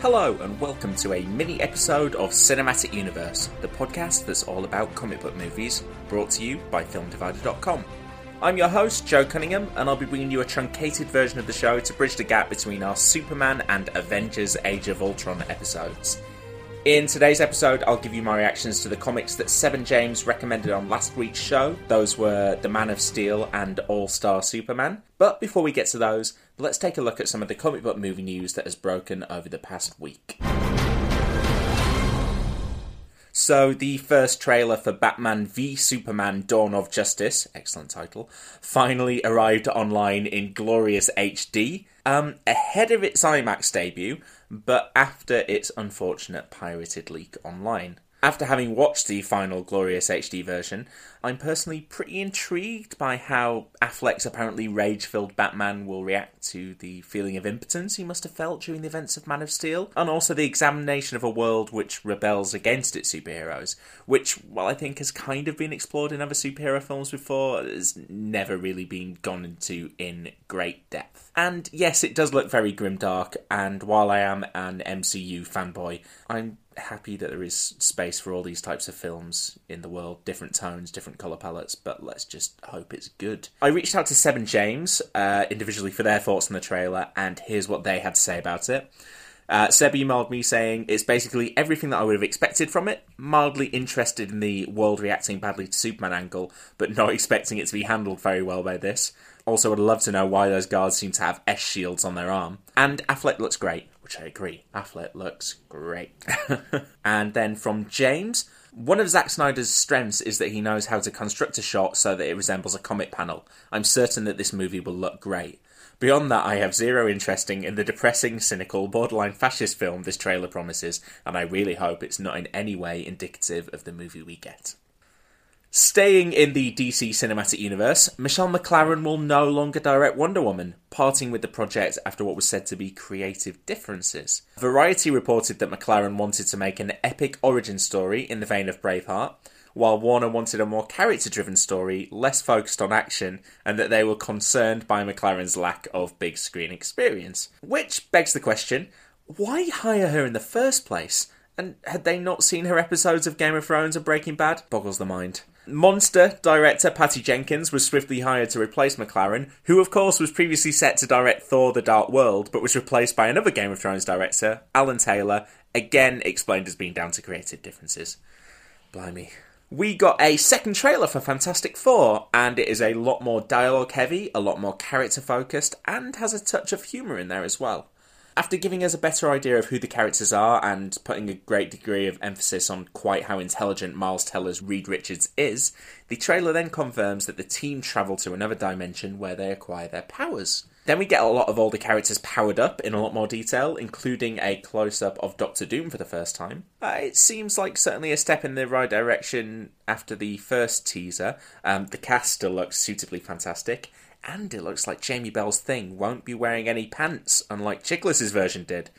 Hello, and welcome to a mini episode of Cinematic Universe, the podcast that's all about comic book movies, brought to you by FilmDivider.com. I'm your host, Joe Cunningham, and I'll be bringing you a truncated version of the show to bridge the gap between our Superman and Avengers Age of Ultron episodes. In today's episode, I'll give you my reactions to the comics that Seb and James recommended on last week's show. Those were The Man of Steel and All Star Superman. But before we get to those, let's take a look at some of the comic book movie news that has broken over the past week. So, the first trailer for Batman v Superman Dawn of Justice, excellent title, finally arrived online in glorious HD, um, ahead of its IMAX debut, but after its unfortunate pirated leak online. After having watched the final Glorious HD version, I'm personally pretty intrigued by how Affleck's apparently rage filled Batman will react to the feeling of impotence he must have felt during the events of Man of Steel, and also the examination of a world which rebels against its superheroes, which, while I think has kind of been explored in other superhero films before, has never really been gone into in great depth. And yes, it does look very grimdark, and while I am an MCU fanboy, I'm happy that there is space for all these types of films in the world, different tones, different colour palettes, but let's just hope it's good. I reached out to Seb and James uh, individually for their thoughts on the trailer, and here's what they had to say about it. Uh, Seb emailed me saying it's basically everything that I would have expected from it. Mildly interested in the world reacting badly to Superman angle, but not expecting it to be handled very well by this. Also, would love to know why those guards seem to have S shields on their arm. And Affleck looks great which I agree. Affleck looks great. and then from James, one of Zack Snyder's strengths is that he knows how to construct a shot so that it resembles a comic panel. I'm certain that this movie will look great. Beyond that, I have zero interest in the depressing, cynical, borderline fascist film this trailer promises, and I really hope it's not in any way indicative of the movie we get. Staying in the DC cinematic universe, Michelle MacLaren will no longer direct Wonder Woman, parting with the project after what was said to be creative differences. Variety reported that MacLaren wanted to make an epic origin story in the vein of Braveheart, while Warner wanted a more character driven story, less focused on action, and that they were concerned by MacLaren's lack of big screen experience. Which begs the question why hire her in the first place? And had they not seen her episodes of Game of Thrones and Breaking Bad? Boggles the mind. Monster director Patty Jenkins was swiftly hired to replace MacLaren, who of course was previously set to direct Thor The Dark World, but was replaced by another Game of Thrones director, Alan Taylor, again explained as being down to creative differences. Blimey. We got a second trailer for Fantastic Four, and it is a lot more dialogue heavy, a lot more character focused, and has a touch of humour in there as well. After giving us a better idea of who the characters are and putting a great degree of emphasis on quite how intelligent Miles Teller's Reed Richards is, the trailer then confirms that the team travel to another dimension where they acquire their powers. Then we get a lot of the characters powered up in a lot more detail, including a close up of Doctor Doom for the first time. Uh, it seems like certainly a step in the right direction after the first teaser. Um, the cast still looks suitably fantastic, and it looks like Jamie Bell's thing won't be wearing any pants, unlike Chiklis's version did.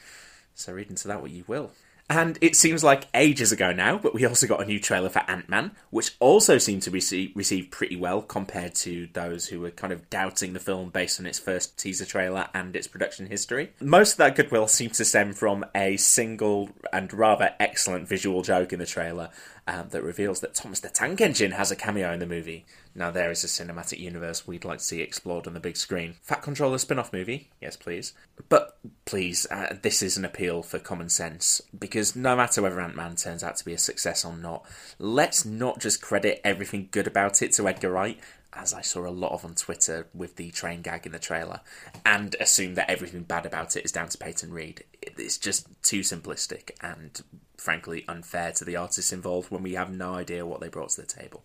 So read into that what you will. And it seems like ages ago now, but we also got a new trailer for Ant Man, which also seemed to receive, receive pretty well compared to those who were kind of doubting the film based on its first teaser trailer and its production history. Most of that goodwill seems to stem from a single and rather excellent visual joke in the trailer. um, that reveals that Thomas the Tank Engine has a cameo in the movie. Now, there is a cinematic universe we'd like to see explored on the big screen. Fat Controller spin off movie? Yes, please. But please, uh, this is an appeal for common sense, because no matter whether Ant Man turns out to be a success or not, let's not just credit everything good about it to Edgar Wright as I saw a lot of on Twitter with the train gag in the trailer, and assume that everything bad about it is down to Peyton Reed. It's just too simplistic and, frankly, unfair to the artists involved when we have no idea what they brought to the table.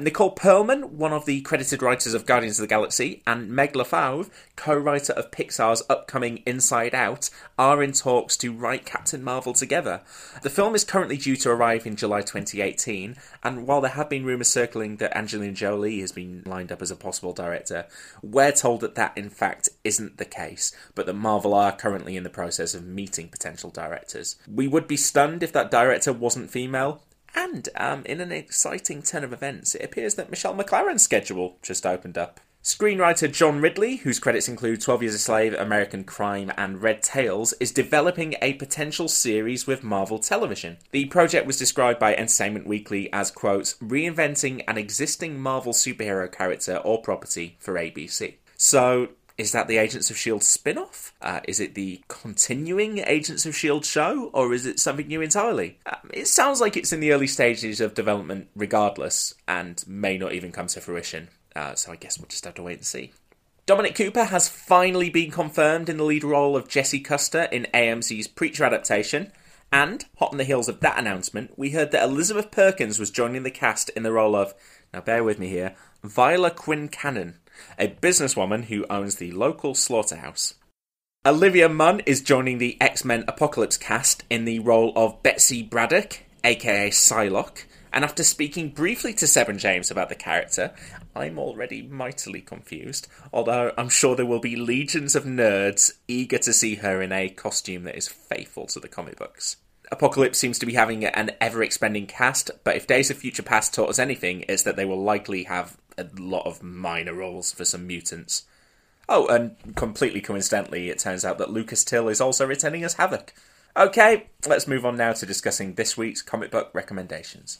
Nicole Perlman, one of the credited writers of Guardians of the Galaxy, and Meg LeFauve, co-writer of Pixar's upcoming Inside Out, are in talks to write Captain Marvel together. The film is currently due to arrive in July 2018, and while there have been rumours circling that Angelina Jolie has been lined up as a possible director, we're told that that in fact isn't the case, but that Marvel are currently in the process of meeting potential directors. We would be stunned if that director wasn't female, and um, in an exciting turn of events, it appears that Michelle MacLaren's schedule just opened up. Screenwriter John Ridley, whose credits include 12 Years a Slave, American Crime, and Red Tails, is developing a potential series with Marvel Television. The project was described by Entertainment Weekly as, quote, reinventing an existing Marvel superhero character or property for ABC. So, is that the Agents of S.H.I.E.L.D. spin off? Uh, is it the continuing Agents of S.H.I.E.L.D. show, or is it something new entirely? Um, it sounds like it's in the early stages of development regardless, and may not even come to fruition. Uh, so I guess we'll just have to wait and see. Dominic Cooper has finally been confirmed in the lead role of Jesse Custer in AMC's Preacher adaptation. And, hot on the heels of that announcement, we heard that Elizabeth Perkins was joining the cast in the role of, now bear with me here, Viola Quincannon a businesswoman who owns the local slaughterhouse. Olivia Munn is joining the X Men Apocalypse cast in the role of Betsy Braddock, aka Psylocke, and after speaking briefly to Seb and James about the character, I'm already mightily confused, although I'm sure there will be legions of nerds eager to see her in a costume that is faithful to the comic books. Apocalypse seems to be having an ever expanding cast, but if Days of Future Past taught us anything, it's that they will likely have a lot of minor roles for some mutants. Oh, and completely coincidentally, it turns out that Lucas Till is also returning as Havoc. Okay, let's move on now to discussing this week's comic book recommendations.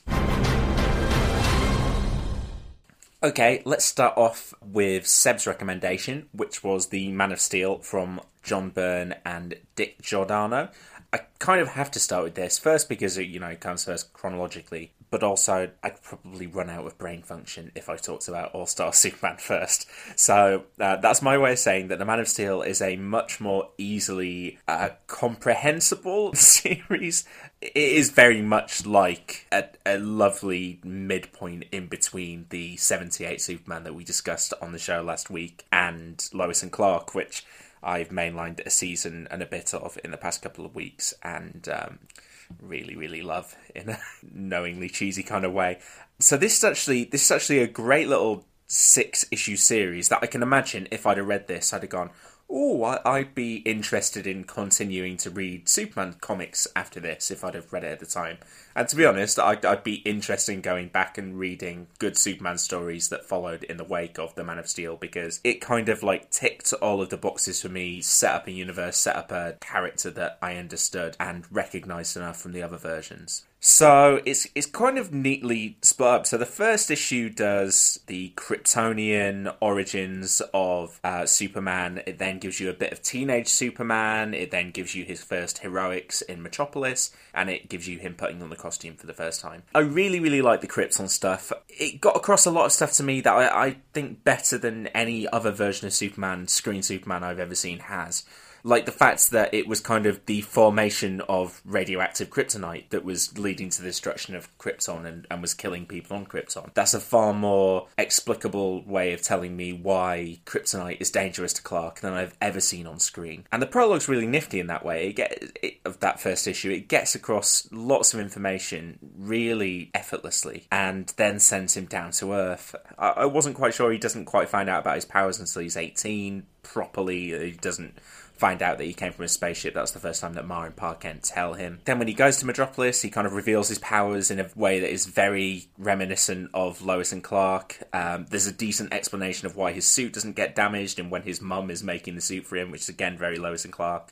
Okay, let's start off with Seb's recommendation, which was the Man of Steel from John Byrne and Dick Giordano. I kind of have to start with this first because it, you know, it comes first chronologically, but also I'd probably run out of brain function if I talked about All Star Superman first. So uh, that's my way of saying that The Man of Steel is a much more easily uh, comprehensible series. It is very much like a, a lovely midpoint in between the 78 Superman that we discussed on the show last week and Lois and Clark, which I've mainlined a season and a bit of in the past couple of weeks, and um, really, really love in a knowingly cheesy kind of way. So this is actually this is actually a great little six issue series that I can imagine if I'd have read this, I'd have gone, oh, I'd be interested in continuing to read Superman comics after this if I'd have read it at the time. And to be honest, I'd, I'd be interested in going back and reading good Superman stories that followed in the wake of The Man of Steel because it kind of like ticked all of the boxes for me, set up a universe, set up a character that I understood and recognized enough from the other versions. So it's it's kind of neatly split up. So the first issue does the Kryptonian origins of uh, Superman. It then gives you a bit of teenage Superman. It then gives you his first heroics in Metropolis, and it gives you him putting on the costume for the first time. I really really like the Krypton stuff. It got across a lot of stuff to me that I, I think better than any other version of Superman, screen Superman I've ever seen has like the fact that it was kind of the formation of radioactive kryptonite that was leading to the destruction of Krypton and, and was killing people on Krypton. That's a far more explicable way of telling me why kryptonite is dangerous to Clark than I've ever seen on screen. And the prologue's really nifty in that way. It get, it, of that first issue, it gets across lots of information really effortlessly and then sends him down to Earth. I, I wasn't quite sure he doesn't quite find out about his powers until he's 18 properly. He doesn't find out that he came from a spaceship. That's the first time that Ma and Pa Kent tell him. Then when he goes to Metropolis, he kind of reveals his powers in a way that is very reminiscent of Lois and Clark. Um, there's a decent explanation of why his suit doesn't get damaged and when his mum is making the suit for him, which is again very Lois and Clark.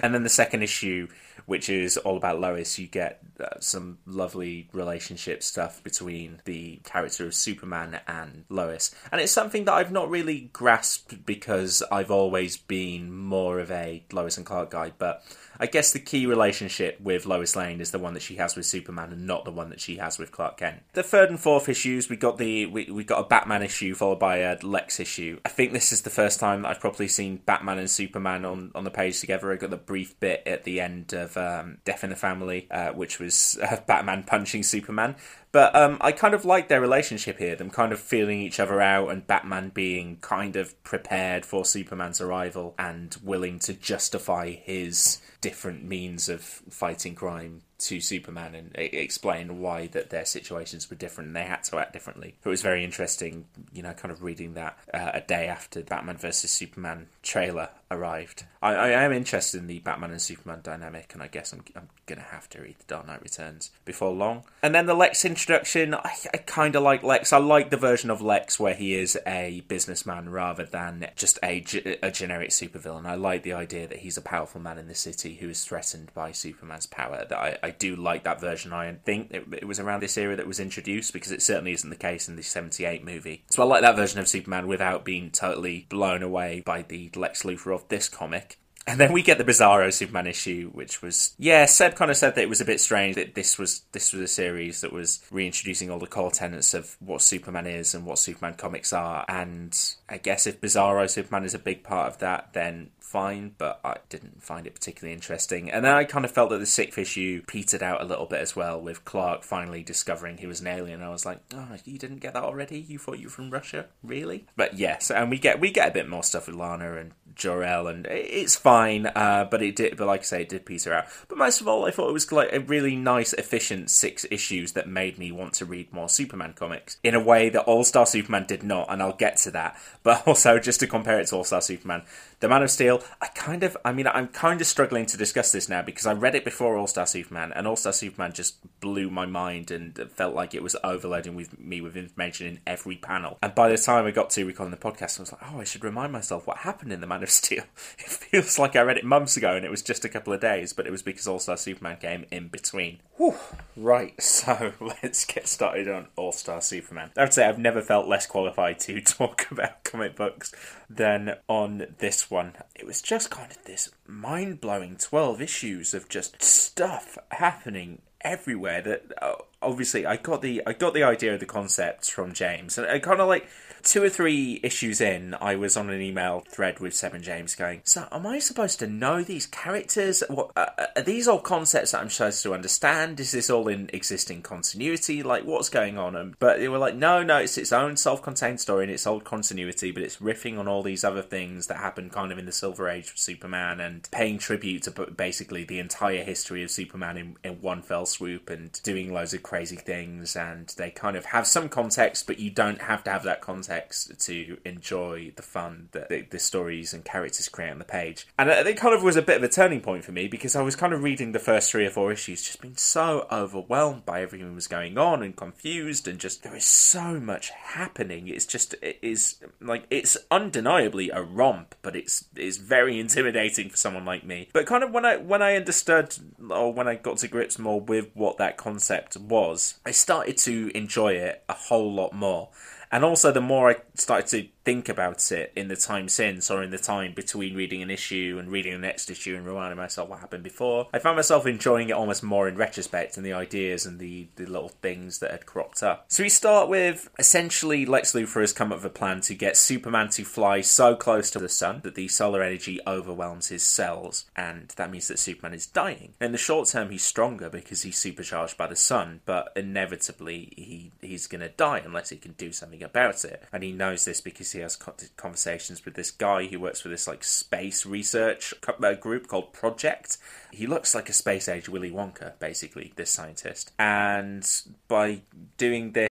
And then the second issue which is all about Lois. You get uh, some lovely relationship stuff between the character of Superman and Lois. And it's something that I've not really grasped because I've always been more of a Lois and Clark guy, but I guess the key relationship with Lois Lane is the one that she has with Superman and not the one that she has with Clark Kent. The third and fourth issues, we got the we, we got a Batman issue followed by a Lex issue. I think this is the first time that I've probably seen Batman and Superman on, on the page together. I got the brief bit at the end of um, Death in the Family, uh, which was uh, Batman punching Superman. But um, I kind of like their relationship here, them kind of feeling each other out, and Batman being kind of prepared for Superman's arrival and willing to justify his different means of fighting crime to Superman and explain why that their situations were different and they had to act differently. It was very interesting, you know, kind of reading that uh, a day after Batman vs Superman trailer arrived. I, I, am interested in the Batman and Superman dynamic, and I guess I'm, I'm gonna have to read The Dark Knight Returns before long. And then the Lex introduction, I, I kind of like Lex. I like the version of Lex where he is a businessman rather than just a, a generic supervillain. I like the idea that he's a powerful man in the city who is threatened by Superman's power. That I, I do like that version. I think it, it, was around this era that was introduced because it certainly isn't the case in the 78 movie. So I like that version of Superman without being totally blown away by the Lex Luthor of this comic. And then we get the Bizarro Superman issue, which was yeah. Seb kind of said that it was a bit strange that this was this was a series that was reintroducing all the core tenets of what Superman is and what Superman comics are. And I guess if Bizarro Superman is a big part of that, then fine, but I didn't find it particularly interesting. And then I kind of felt that the sixth issue petered out a little bit as well, with Clark finally discovering he was an alien. I was like, oh, you didn't get that already? You thought you were from Russia, really? But yes, and we get we get a bit more stuff with Lana and Jor-El, and it's fine. Uh, but it did, but like I say, it did peter out. But most of all, I thought it was like a really nice, efficient six issues that made me want to read more Superman comics in a way that All Star Superman did not, and I'll get to that. But also, just to compare it to All Star Superman, the Man of Steel, I kind of, I mean, I'm kind of struggling to discuss this now because I read it before All Star Superman, and All Star Superman just blew my mind and felt like it was overloading with me with information in every panel. And by the time I got to recording the podcast, I was like, oh, I should remind myself what happened in the Man of Steel. It feels like I read it months ago and it was just a couple of days, but it was because All Star Superman came in between. Whew. Right, so let's get started on All Star Superman. I would say I've never felt less qualified to talk about comic books than on this one. It was just kind of this mind blowing 12 issues of just stuff happening everywhere that uh, obviously I got the I got the idea of the concepts from James and I kind of like two or three issues in, I was on an email thread with Seb and James going, So, am I supposed to know these characters? What uh, uh, Are these all concepts that I'm supposed to understand? Is this all in existing continuity? Like, what's going on? And, but they were like, No, no, it's its own self contained story and its old continuity, but it's riffing on all these other things that happened kind of in the Silver Age of Superman and paying tribute to basically the entire history of Superman in, in one fell swoop and doing loads of crazy things. And they kind of have some context, but you don't have to have that context context to enjoy the fun that the, the stories and characters create on the page. And it kind of was a bit of a turning point for me because I was kind of reading the first three or four issues, just being so overwhelmed by everything that was going on and confused, and just there is so much happening. It's just it is like it's undeniably a romp, but it's it's very intimidating for someone like me. But kind of when I when I understood or when I got to grips more with what that concept was, I started to enjoy it a whole lot more. And also, the more I started to think about it in the time since, or in the time between reading an issue and reading the next issue and reminding myself what happened before, I found myself enjoying it almost more in retrospect and the ideas and the, the little things that had cropped up. So we start with essentially Lex Luthor has come up with a plan to get Superman to fly so close to the sun that the solar energy overwhelms his cells, and that means that Superman is dying. In the short term, he's stronger because he's supercharged by the sun, but inevitably he he's going to die unless he can do something about it. And he knows this because he has conversations with this guy who works for this like space research uh, group called Project. He looks like a space age Willy Wonka, basically, this scientist. And by doing this,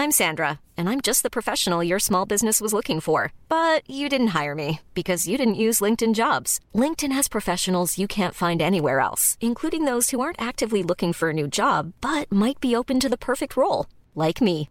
I'm Sandra, and I'm just the professional your small business was looking for. But you didn't hire me because you didn't use LinkedIn jobs. LinkedIn has professionals you can't find anywhere else, including those who aren't actively looking for a new job but might be open to the perfect role, like me.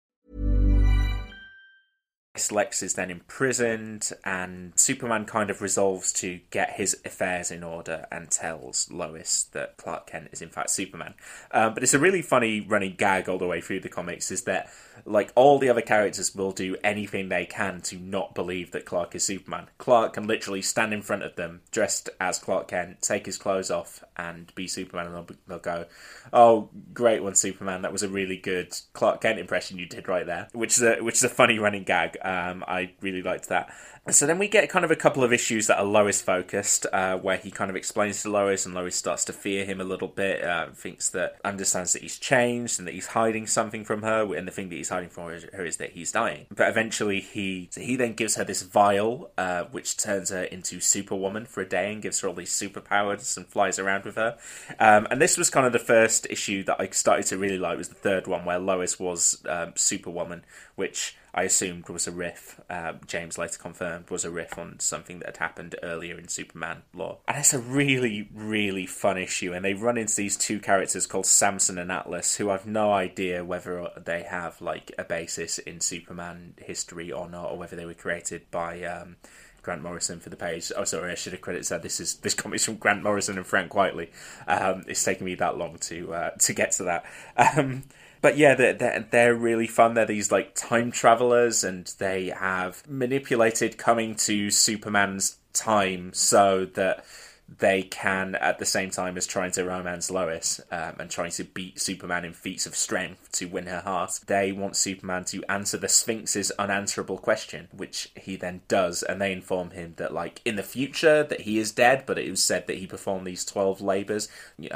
Lex is then imprisoned, and Superman kind of resolves to get his affairs in order and tells Lois that Clark Kent is in fact Superman. Um, but it's a really funny running gag all the way through the comics is that like all the other characters will do anything they can to not believe that Clark is Superman. Clark can literally stand in front of them dressed as Clark Kent, take his clothes off, and be Superman, and they'll, they'll go, "Oh, great one, Superman! That was a really good Clark Kent impression you did right there," which is a which is a funny running gag. Um, I really liked that. So then we get kind of a couple of issues that are Lois focused, uh, where he kind of explains to Lois, and Lois starts to fear him a little bit, uh, thinks that understands that he's changed and that he's hiding something from her, and the thing that he's hiding from her is that he's dying. But eventually, he he then gives her this vial, uh, which turns her into Superwoman for a day and gives her all these superpowers and flies around with her. Um, and this was kind of the first issue that I started to really like. Was the third one where Lois was um, Superwoman, which I assumed was a riff. Uh, James later confirmed was a riff on something that had happened earlier in Superman lore. And it's a really, really fun issue. And they run into these two characters called Samson and Atlas, who I've no idea whether they have like a basis in Superman history or not, or whether they were created by. Um, Grant Morrison for the page. Oh, sorry, I should have credited said this is this comic's from Grant Morrison and Frank Quitely. Um, it's taken me that long to uh, to get to that. Um, but yeah, they're, they're, they're really fun. They're these like time travelers, and they have manipulated coming to Superman's time so that they can, at the same time as trying to romance Lois um, and trying to beat Superman in feats of strength to win her heart, they want Superman to answer the Sphinx's unanswerable question, which he then does, and they inform him that, like, in the future, that he is dead, but it was said that he performed these 12 labours,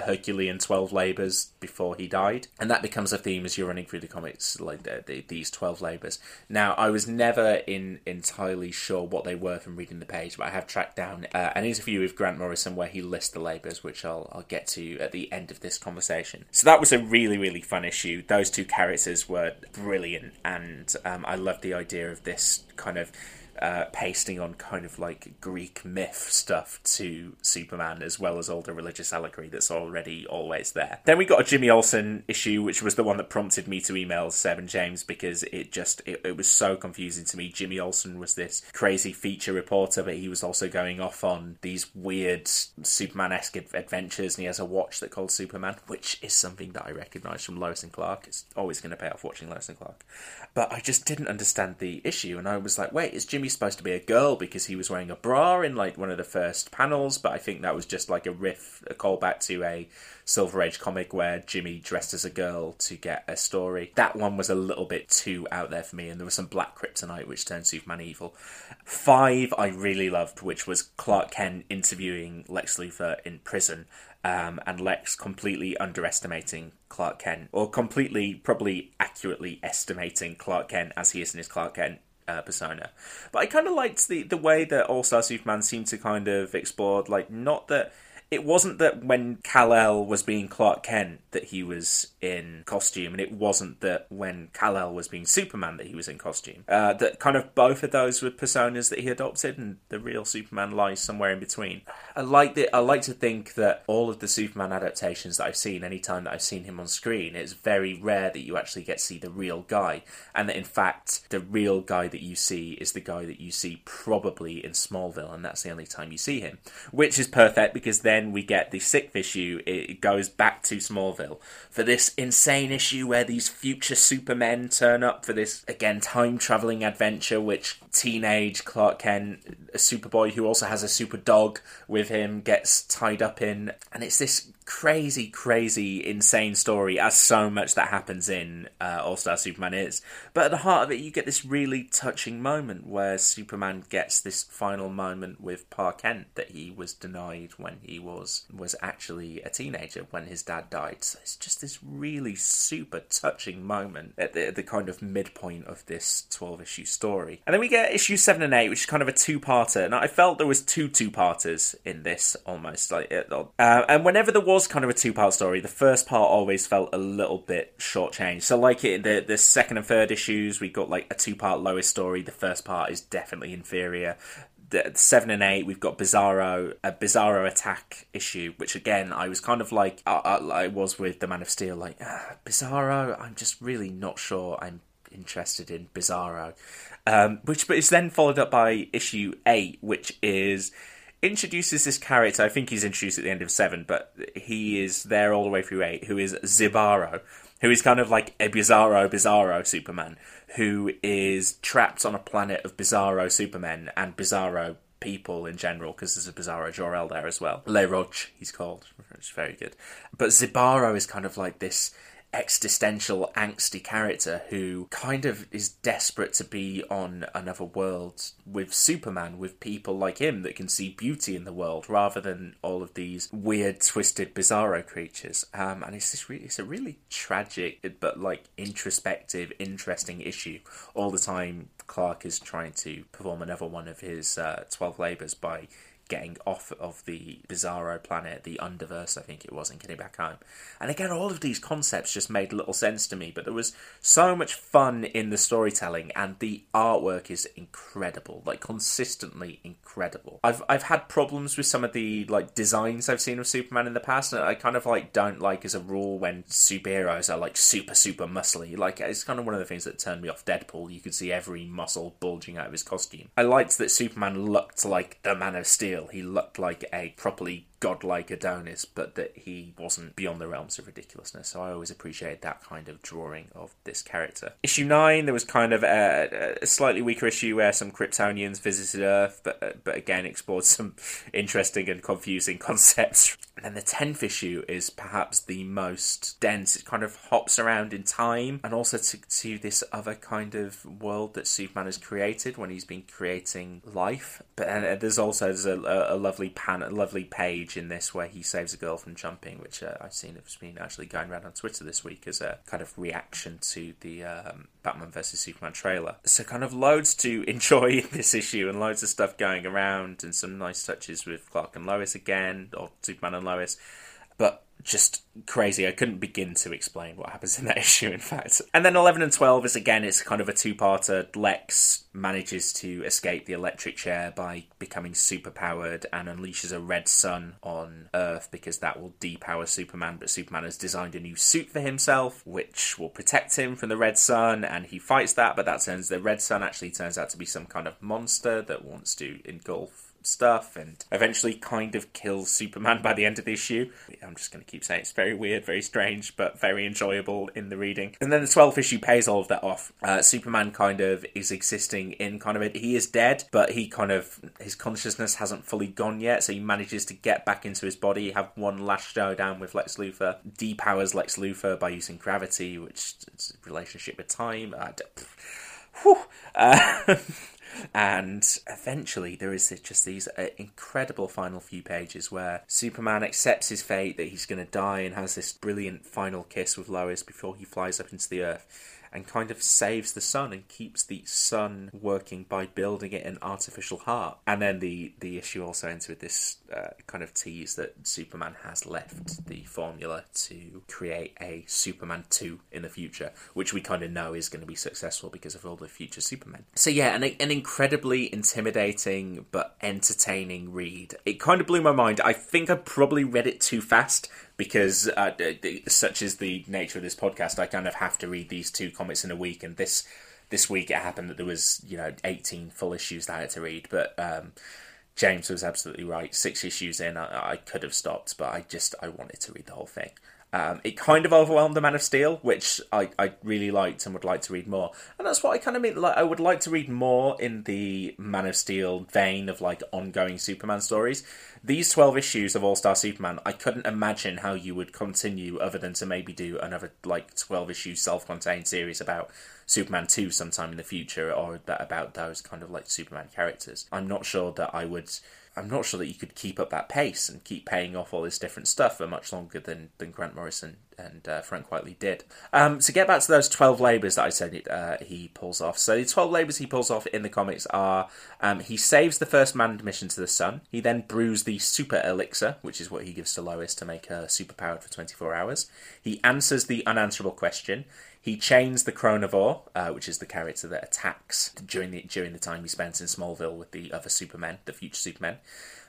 Herculean 12 labours, before he died. And that becomes a theme as you're running through the comics, like, the, the, these 12 labours. Now, I was never in entirely sure what they were from reading the page, but I have tracked down uh, an interview with Grant Morrison where he lists the labours, which I'll, I'll get to at the end of this conversation. So that was a really, really fun issue. Those two characters were brilliant, and um, I love the idea of this kind of uh, pasting on kind of like Greek myth stuff to Superman, as well as all the religious allegory that's already always there. Then we got a Jimmy Olsen issue, which was the one that prompted me to email Seb and James because it just it, it was so confusing to me. Jimmy Olsen was this crazy feature reporter, but he was also going off on these weird Superman-esque adventures, and he has a watch that called Superman, which is something that I recognise from Lois and Clark. It's always going to pay off watching Lois and Clark, but I just didn't understand the issue, and I was like, wait, is Jimmy supposed to be a girl because he was wearing a bra in like one of the first panels, but I think that was just like a riff, a callback to a Silver Age comic where Jimmy dressed as a girl to get a story. That one was a little bit too out there for me, and there was some black kryptonite which turned Superman evil. Five I really loved, which was Clark Kent interviewing Lex Luthor in prison. Um, and Lex completely underestimating Clark Kent, or completely, probably accurately estimating Clark Kent as he is in his Clark Kent uh, persona. But I kind of liked the the way that All Star Superman seemed to kind of explore, like not that it wasn't that when Kal El was being Clark Kent that he was in costume, and it wasn't that when Kal El was being Superman that he was in costume. Uh, that kind of both of those were personas that he adopted, and the real Superman lies somewhere in between. I like that. I like to think that all of the Superman adaptations that I've seen, any time that I've seen him on screen, it's very rare that you actually get to see the real guy, and that in fact the real guy that you see is the guy that you see probably in Smallville, and that's the only time you see him, which is perfect because then we get the sixth issue. It goes back to Smallville for this insane issue where these future supermen turn up for this again time traveling adventure, which teenage Clark Kent, a Superboy who also has a super dog with him, gets tied up in, and it's this crazy, crazy, insane story, as so much that happens in uh, All Star Superman is. But at the heart of it, you get this really touching moment where Superman gets this final moment with Pa Kent that he was denied when he was was actually a teenager when his dad died. So it's just this really super touching moment at the, the kind of midpoint of this 12 issue story. And then we get issue 7 and 8, which is kind of a two-parter. And I felt there was two two-parters in this almost. like uh, And whenever there was kind of a two-part story, the first part always felt a little bit shortchanged. So like it, the, the second and third issues, we got like a two-part Lois story. The first part is definitely inferior the seven and eight, we've got Bizarro, a Bizarro attack issue, which again I was kind of like I, I, I was with the Man of Steel, like ah, Bizarro. I'm just really not sure I'm interested in Bizarro, um, which but is then followed up by issue eight, which is introduces this character. I think he's introduced at the end of seven, but he is there all the way through eight. Who is Zibaro, who is kind of like a Bizarro Bizarro Superman, who is trapped on a planet of Bizarro Supermen and Bizarro people in general, because there's a Bizarro Jor-El there as well. Le Roche, he's called, is very good. But Zibaro is kind of like this existential, angsty character who kind of is desperate to be on another world with Superman, with people like him that can see beauty in the world rather than all of these weird, twisted, bizarro creatures. Um, and it's really, it's a really tragic but like introspective, interesting issue. All the time, Clark is trying to perform another one of his uh, twelve labors by getting off of the Bizarro planet, the Underverse, I think it was, and getting back home. And again, all of these concepts just made little sense to me, but there was so much fun in the storytelling, and the artwork is incredible, like consistently incredible. I've I've had problems with some of the like designs I've seen of Superman in the past, and I kind of like don't like as a rule when superheroes are like super super muscly. Like it's kind of one of the things that turned me off Deadpool. You could see every muscle bulging out of his costume. I liked that Superman looked like the Man of Steel he looked like a properly godlike Adonis, but that he wasn't beyond the realms of ridiculousness. So I always appreciate that kind of drawing of this character. Issue 9, there was kind of a, a slightly weaker issue where some Kryptonians visited Earth, but, uh, but again explored some interesting and confusing concepts. And the 10th issue is perhaps the most dense. It kind of hops around in time and also to, to this other kind of world that Superman has created when he's been creating life. But and there's also there's a, a lovely pan, a lovely page in this where he saves a girl from jumping, which uh, I've seen has been actually going around on Twitter this week as a kind of reaction to the um, Batman vs Superman trailer. So kind of loads to enjoy this issue and loads of stuff going around and some nice touches with Clark and Lois again, or Superman and Lois. But just crazy. I couldn't begin to explain what happens in that issue, in fact. And then 11 and 12 is again, it's kind of a two parter. Lex manages to escape the electric chair by becoming superpowered and unleashes a red sun on Earth because that will depower Superman. But Superman has designed a new suit for himself, which will protect him from the red sun, and he fights that. But that turns the red sun actually turns out to be some kind of monster that wants to engulf stuff and eventually kind of kills Superman by the end of the issue. I'm just going to keep saying it's very weird, very strange, but very enjoyable in the reading. And then the 12th issue pays all of that off. Uh, Superman kind of is existing in kind of it. He is dead, but he kind of, his consciousness hasn't fully gone yet, so he manages to get back into his body, have one last showdown with Lex Luthor, depowers Lex Luthor by using gravity, which is relationship with time. Uh, whew. Uh, and eventually there is just these uh, incredible final few pages where Superman accepts his fate that he's going to die and has this brilliant final kiss with Lois before he flies up into the earth and kind of saves the sun and keeps the sun working by building it an artificial heart. And then the, the issue also ends with this uh, kind of tease that Superman has left the formula to create a Superman 2 in the future, which we kind of know is going to be successful because of all the future Supermen. So, yeah, an, an incredibly intimidating but entertaining read. It kind of blew my mind. I think I probably read it too fast because uh, such is the nature of this podcast, I kind of have to read these two comics in a week, and this this week it happened that there was you know 18 full issues that I had to read, but um, James was absolutely right. Six issues in, I, I, could have stopped, but I just I wanted to read the whole thing. Um, it kind of overwhelmed the Man of Steel, which I, I really liked and would like to read more. And that's what I kind of mean. Like I would like to read more in the Man of Steel vein of like ongoing Superman stories. These twelve issues of All Star Superman, I couldn't imagine how you would continue other than to maybe do another like twelve issue self contained series about Superman 2 sometime in the future or about those kind of like Superman characters. I'm not sure that I would I'm not sure that you could keep up that pace and keep paying off all this different stuff for much longer than, than Grant Morrison and uh, Frank Quitely did. Um, to get back to those 12 labours that I said uh, he pulls off. So the 12 labours he pulls off in the comics are um, he saves the first manned mission to the sun. He then brews the super elixir, which is what he gives to Lois to make her superpowered for 24 hours. He answers the unanswerable question. He chains the Chronovore, uh, which is the character that attacks during the during the time he spends in Smallville with the other Supermen, the future Supermen.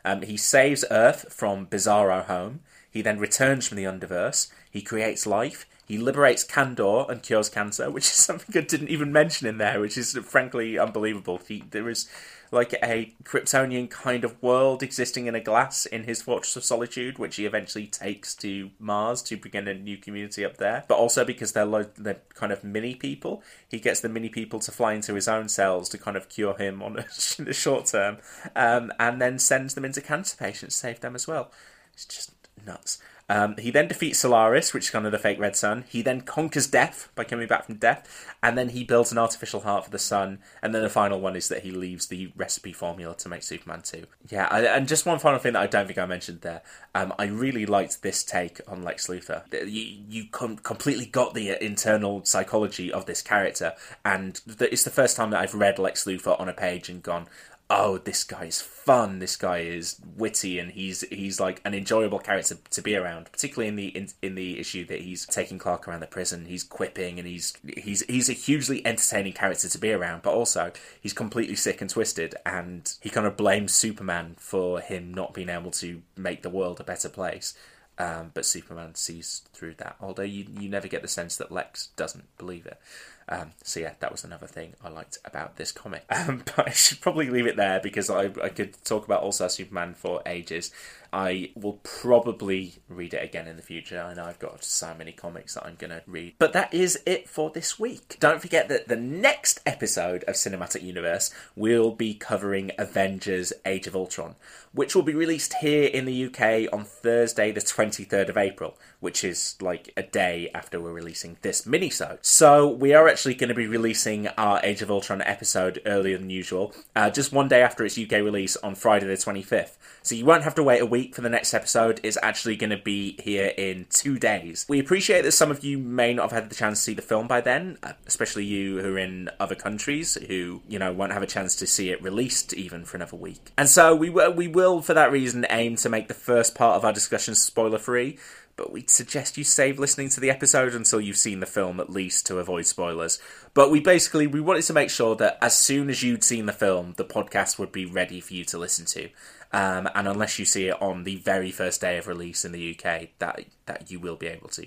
Um, he saves Earth from Bizarro Home. He then returns from the Underverse. He creates life. He liberates Kandor and cures cancer, which is something I didn't even mention in there, which is frankly unbelievable. He, there is like a Kryptonian kind of world existing in a glass in his Fortress of Solitude, which he eventually takes to Mars to begin a new community up there. But also because they're, lo- they're kind of mini people, he gets the mini people to fly into his own cells to kind of cure him on a, in the short term, um, and then sends them into cancer patients, to save them as well. It's just nuts. Um, he then defeats Solaris, which is kind of the fake Red Sun. He then conquers death by coming back from death, and then he builds an artificial heart for the sun. And then the final one is that he leaves the recipe formula to make Superman 2. Yeah, I, and just one final thing that I don't think I mentioned there. Um, I really liked this take on Lex Luthor. You, you com- completely got the internal psychology of this character, and it's the first time that I've read Lex Luthor on a page and gone, oh, this guy's fun. This guy is witty, and he's he's like an enjoyable character to be around. Particularly in the in, in the issue that he's taking Clark around the prison. He's quipping, and he's he's he's a hugely entertaining character to be around. But also, he's completely sick and twisted, and he kind of blames Superman for him not being able to make the world a better place. Um, but Superman sees through that, although you you never get the sense that Lex doesn't believe it. Um, so yeah, that was another thing I liked about this comic. Um, but I should probably leave it there because I, I could talk about also Superman for ages. I will probably read it again in the future. I know I've got so many comics that I'm going to read. But that is it for this week. Don't forget that the next episode of Cinematic Universe will be covering Avengers Age of Ultron, which will be released here in the UK on Thursday, the 23rd of April, which is like a day after we're releasing this minisode. So we are actually going to be releasing our Age of Ultron episode earlier than usual, uh, just one day after its UK release on Friday the 25th. So you won't have to wait a week for the next episode. is actually going to be here in two days. We appreciate that some of you may not have had the chance to see the film by then, uh, especially you who are in other countries who, you know, won't have a chance to see it released even for another week. And so we will, we will, for that reason, aim to make the first part of our discussion spoiler free but we'd suggest you save listening to the episode until you've seen the film at least to avoid spoilers. But we basically we wanted to make sure that as soon as you'd seen the film, the podcast would be ready for you to listen to. Um, and unless you see it on the very first day of release in the UK, that that you will be able to.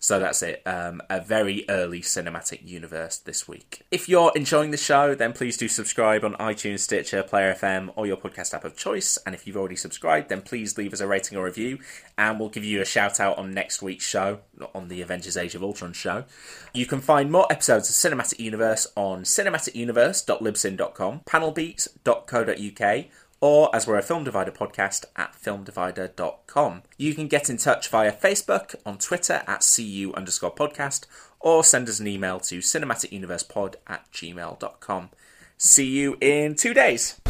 So that's it. Um, a very early cinematic universe this week. If you're enjoying the show, then please do subscribe on iTunes, Stitcher, Player FM, or your podcast app of choice. And if you've already subscribed, then please leave us a rating or review, and we'll give you a shout out on next week's show, on the Avengers Age of Ultron show. You can find more episodes of Cinematic Universe on cinematicuniverse.libsyn.com, panelbeats.co.uk, or as we're a Film Divider podcast at filmdivider.com. You can get in touch via Facebook, on Twitter at CU underscore podcast, or send us an email to cinematicuniversepod at gmail.com. See you in two days.